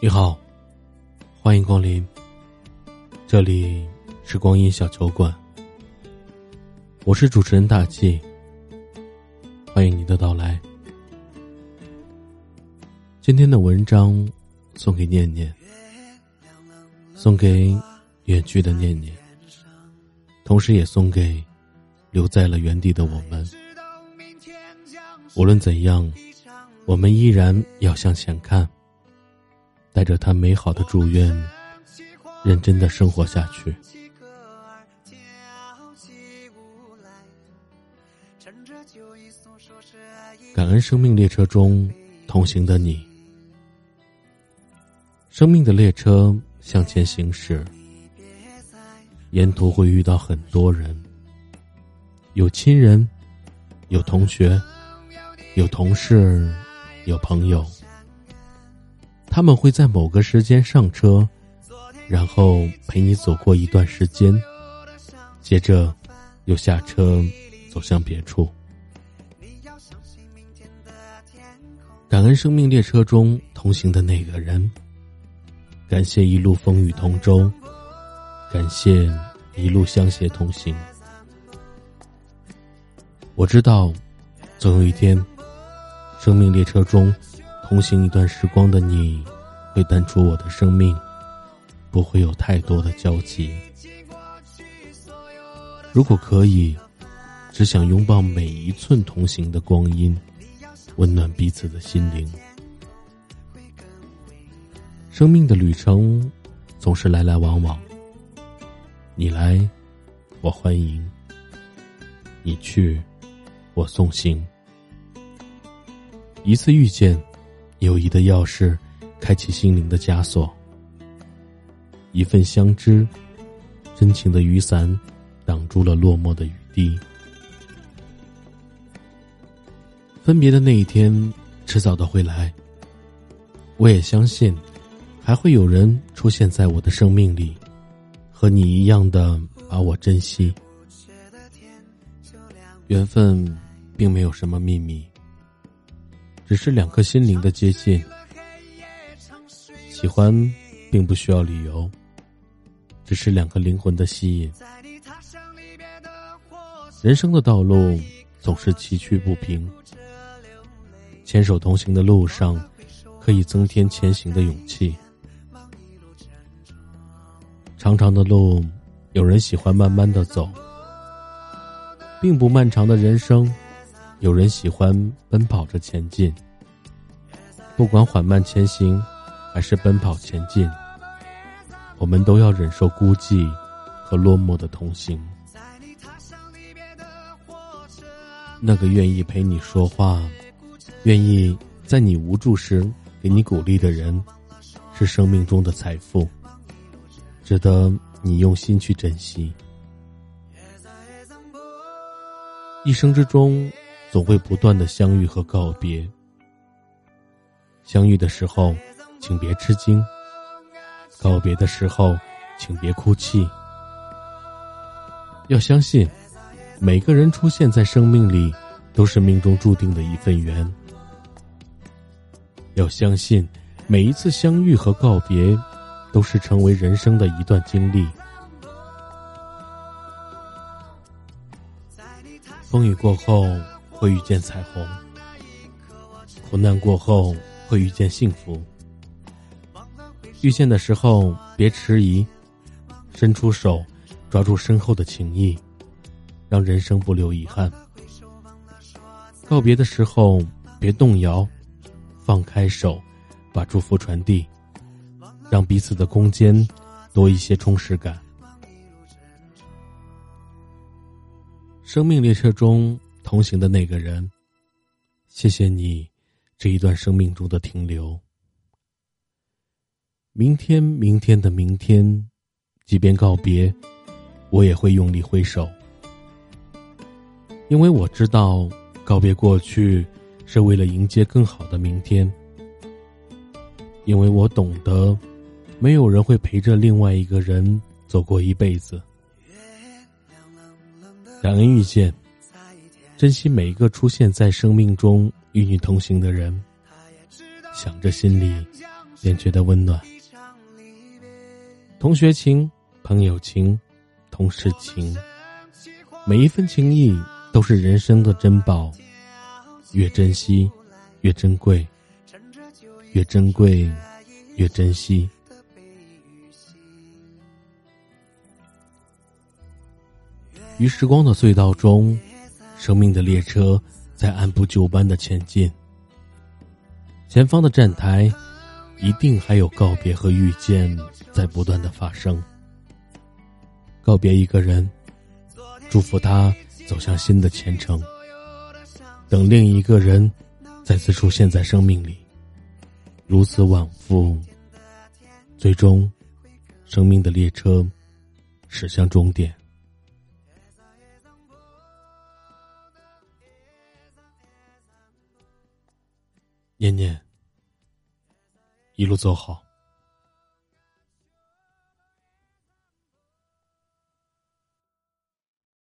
你好，欢迎光临。这里是光阴小酒馆，我是主持人大气。欢迎你的到来。今天的文章送给念念，送给远去的念念，同时也送给留在了原地的我们。无论怎样，我们依然要向前看，带着他美好的祝愿，认真的生活下去。感恩生命列车中同行的你。生命的列车向前行驶，沿途会遇到很多人，有亲人，有同学，有同事，有朋友。他们会在某个时间上车，然后陪你走过一段时间，接着又下车走向别处。感恩生命列车中同行的那个人。感谢一路风雨同舟，感谢一路相携同行。我知道，总有一天，生命列车中同行一段时光的你，会淡出我的生命，不会有太多的交集。如果可以，只想拥抱每一寸同行的光阴，温暖彼此的心灵。生命的旅程总是来来往往，你来，我欢迎；你去，我送行。一次遇见，友谊的钥匙，开启心灵的枷锁；一份相知，真情的雨伞，挡住了落寞的雨滴。分别的那一天，迟早的会来。我也相信。还会有人出现在我的生命里，和你一样的把我珍惜。缘分并没有什么秘密，只是两颗心灵的接近。喜欢并不需要理由，只是两个灵魂的吸引。人生的道路总是崎岖不平，牵手同行的路上，可以增添前行的勇气。长长的路，有人喜欢慢慢的走；并不漫长的人生，有人喜欢奔跑着前进。不管缓慢前行，还是奔跑前进，我们都要忍受孤寂和落寞的同行。那个愿意陪你说话，愿意在你无助时给你鼓励的人，是生命中的财富。值得你用心去珍惜。一生之中，总会不断的相遇和告别。相遇的时候，请别吃惊；告别的时候，请别哭泣。要相信，每个人出现在生命里，都是命中注定的一份缘。要相信，每一次相遇和告别。都是成为人生的一段经历。风雨过后会遇见彩虹，苦难过后会遇见幸福。遇见的时候别迟疑，伸出手，抓住身后的情谊，让人生不留遗憾。告别的时候别动摇，放开手，把祝福传递。让彼此的空间多一些充实感。生命列车中同行的那个人，谢谢你这一段生命中的停留。明天，明天的明天，即便告别，我也会用力挥手，因为我知道告别过去是为了迎接更好的明天，因为我懂得。没有人会陪着另外一个人走过一辈子。感恩遇见，珍惜每一个出现在生命中与你同行的人。想着心里便觉得温暖。同学情、朋友情、同事情，每一份情谊都是人生的珍宝，越珍惜，越珍贵；越珍贵，越珍惜。于时光的隧道中，生命的列车在按部就班的前进。前方的站台，一定还有告别和遇见在不断的发生。告别一个人，祝福他走向新的前程。等另一个人再次出现在生命里，如此往复，最终，生命的列车驶向终点。念念，一路走好。